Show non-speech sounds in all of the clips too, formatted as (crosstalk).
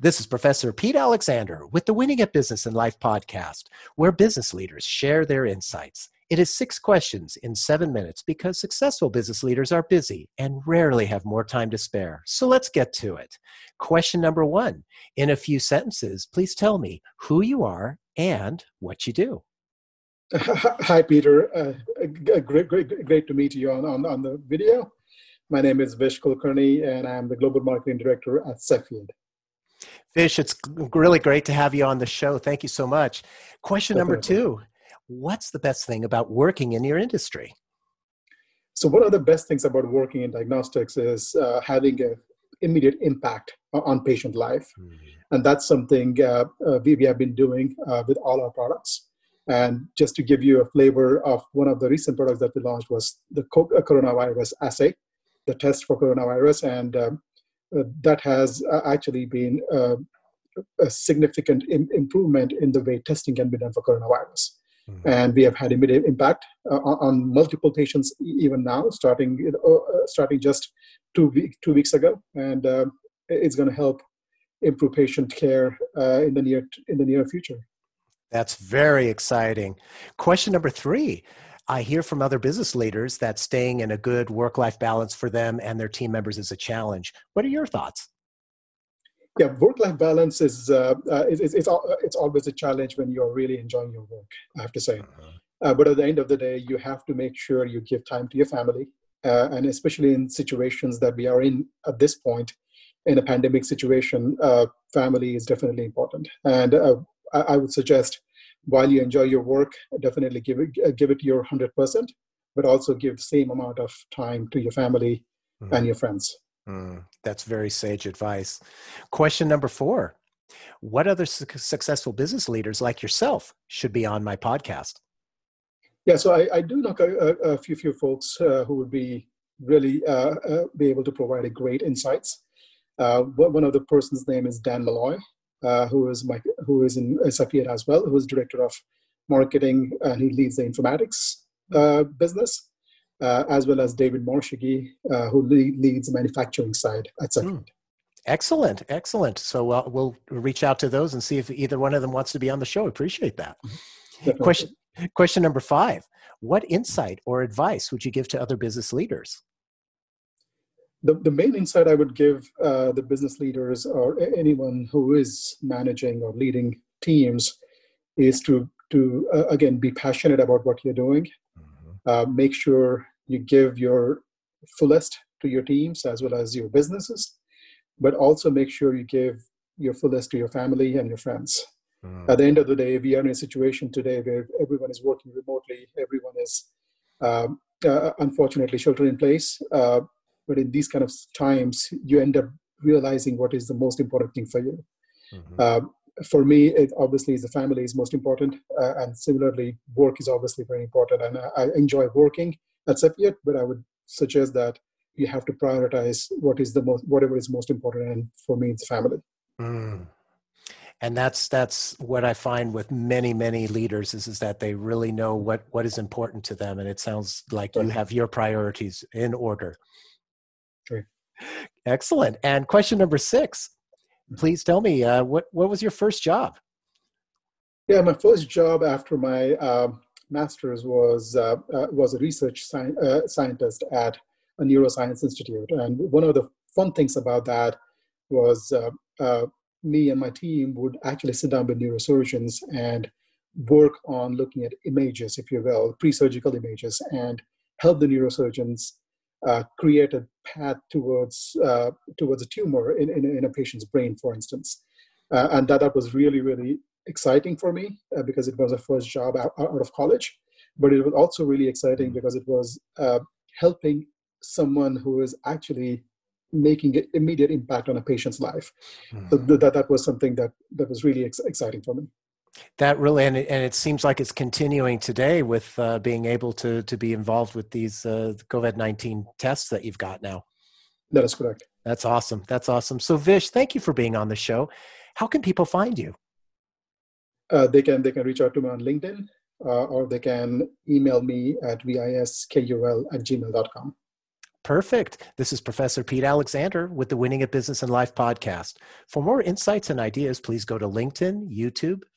This is Professor Pete Alexander with the Winning at Business and Life podcast, where business leaders share their insights. It is six questions in seven minutes because successful business leaders are busy and rarely have more time to spare. So let's get to it. Question number one In a few sentences, please tell me who you are and what you do. (laughs) Hi, Peter. Uh, great, great, great to meet you on, on, on the video. My name is Vish Kulkarni, and I'm the Global Marketing Director at Cepheid. Vish, it's really great to have you on the show. Thank you so much. Question number two What's the best thing about working in your industry? So, one of the best things about working in diagnostics is uh, having an immediate impact on patient life. Mm-hmm. And that's something uh, uh, we, we, have been doing uh, with all our products. And just to give you a flavor of one of the recent products that we launched was the uh, coronavirus assay, the test for coronavirus. And um, that has uh, actually been uh, a significant Im- improvement in the way testing can be done for coronavirus. Mm-hmm. And we have had immediate impact uh, on multiple patients even now, starting uh, starting just two week, two weeks ago, and uh, it's going to help improve patient care in the near in the near future. That's very exciting. Question number three: I hear from other business leaders that staying in a good work life balance for them and their team members is a challenge. What are your thoughts? Yeah, work life balance is uh, uh, it's, it's, it's always a challenge when you're really enjoying your work, I have to say. Uh-huh. Uh, but at the end of the day, you have to make sure you give time to your family. Uh, and especially in situations that we are in at this point, in a pandemic situation, uh, family is definitely important. And uh, I, I would suggest while you enjoy your work, definitely give it uh, give it your hundred percent, but also give the same amount of time to your family mm. and your friends. Mm, that's very sage advice. Question number four: What other su- successful business leaders like yourself should be on my podcast? Yeah, so I, I do know a, a, few few folks uh, who would be really uh, uh, be able to provide a great insights. Uh, one of the person's name is Dan Malloy uh, who is my who is in Cepheid as well, who is director of marketing and he leads the informatics uh, business, uh, as well as David Morshigi, uh, who lead, leads the manufacturing side at Cepheid. Mm. Excellent, excellent. So uh, we'll reach out to those and see if either one of them wants to be on the show. Appreciate that. Mm-hmm. Question question number five: What insight or advice would you give to other business leaders? The, the main insight I would give uh, the business leaders or anyone who is managing or leading teams is to to uh, again be passionate about what you're doing. Mm-hmm. Uh, make sure you give your fullest to your teams as well as your businesses, but also make sure you give your fullest to your family and your friends. Mm. At the end of the day, we are in a situation today where everyone is working remotely. Everyone is um, uh, unfortunately shelter in place. Uh, but in these kind of times you end up realizing what is the most important thing for you. Mm-hmm. uh, for me it obviously is the family is most important uh, and similarly work is obviously very important and i, I enjoy working. At Cepheid, but i would suggest that you have to prioritize what is the most whatever is most important and for me it's family. Mm. and that's that's what i find with many many leaders is, is that they really know what what is important to them and it sounds like you have your priorities in order Great. Excellent. And question number six, please tell me uh, what what was your first job? Yeah, my first job after my uh, master's was uh, uh, was a research sci- uh, scientist at a neuroscience institute, and one of the fun things about that was uh, me and my team would actually sit down with neurosurgeons and work on looking at images, if you will, pre-surgical images, and help the neurosurgeons uh, create a path towards uh, towards a tumor in, in, in, a patient's brain, for instance. Uh, and that, that was really, really exciting for me uh, because it was a first job out, out, of college. But it was also really exciting because it was uh, helping someone who is actually making an immediate impact on a patient's life. Mm-hmm. So th- that, that was something that, that was really ex- exciting for me that really and it, and it seems like it's continuing today with uh, being able to to be involved with these uh, covid-19 tests that you've got now. That is correct. That's awesome. That's awesome. So vish thank you for being on the show. How can people find you? Uh, they can they can reach out to me on linkedin uh, or they can email me at viskul at gmail.com Perfect. This is Professor Pete Alexander with the Winning at Business and Life podcast. For more insights and ideas, please go to LinkedIn, YouTube,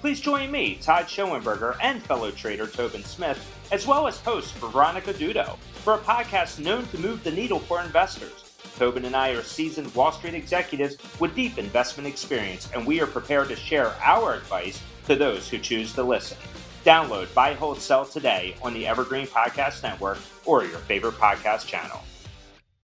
Please join me, Todd Schoenberger, and fellow trader Tobin Smith, as well as host Veronica Dudo, for a podcast known to move the needle for investors. Tobin and I are seasoned Wall Street executives with deep investment experience, and we are prepared to share our advice to those who choose to listen. Download Buy, Hold, Sell today on the Evergreen Podcast Network or your favorite podcast channel.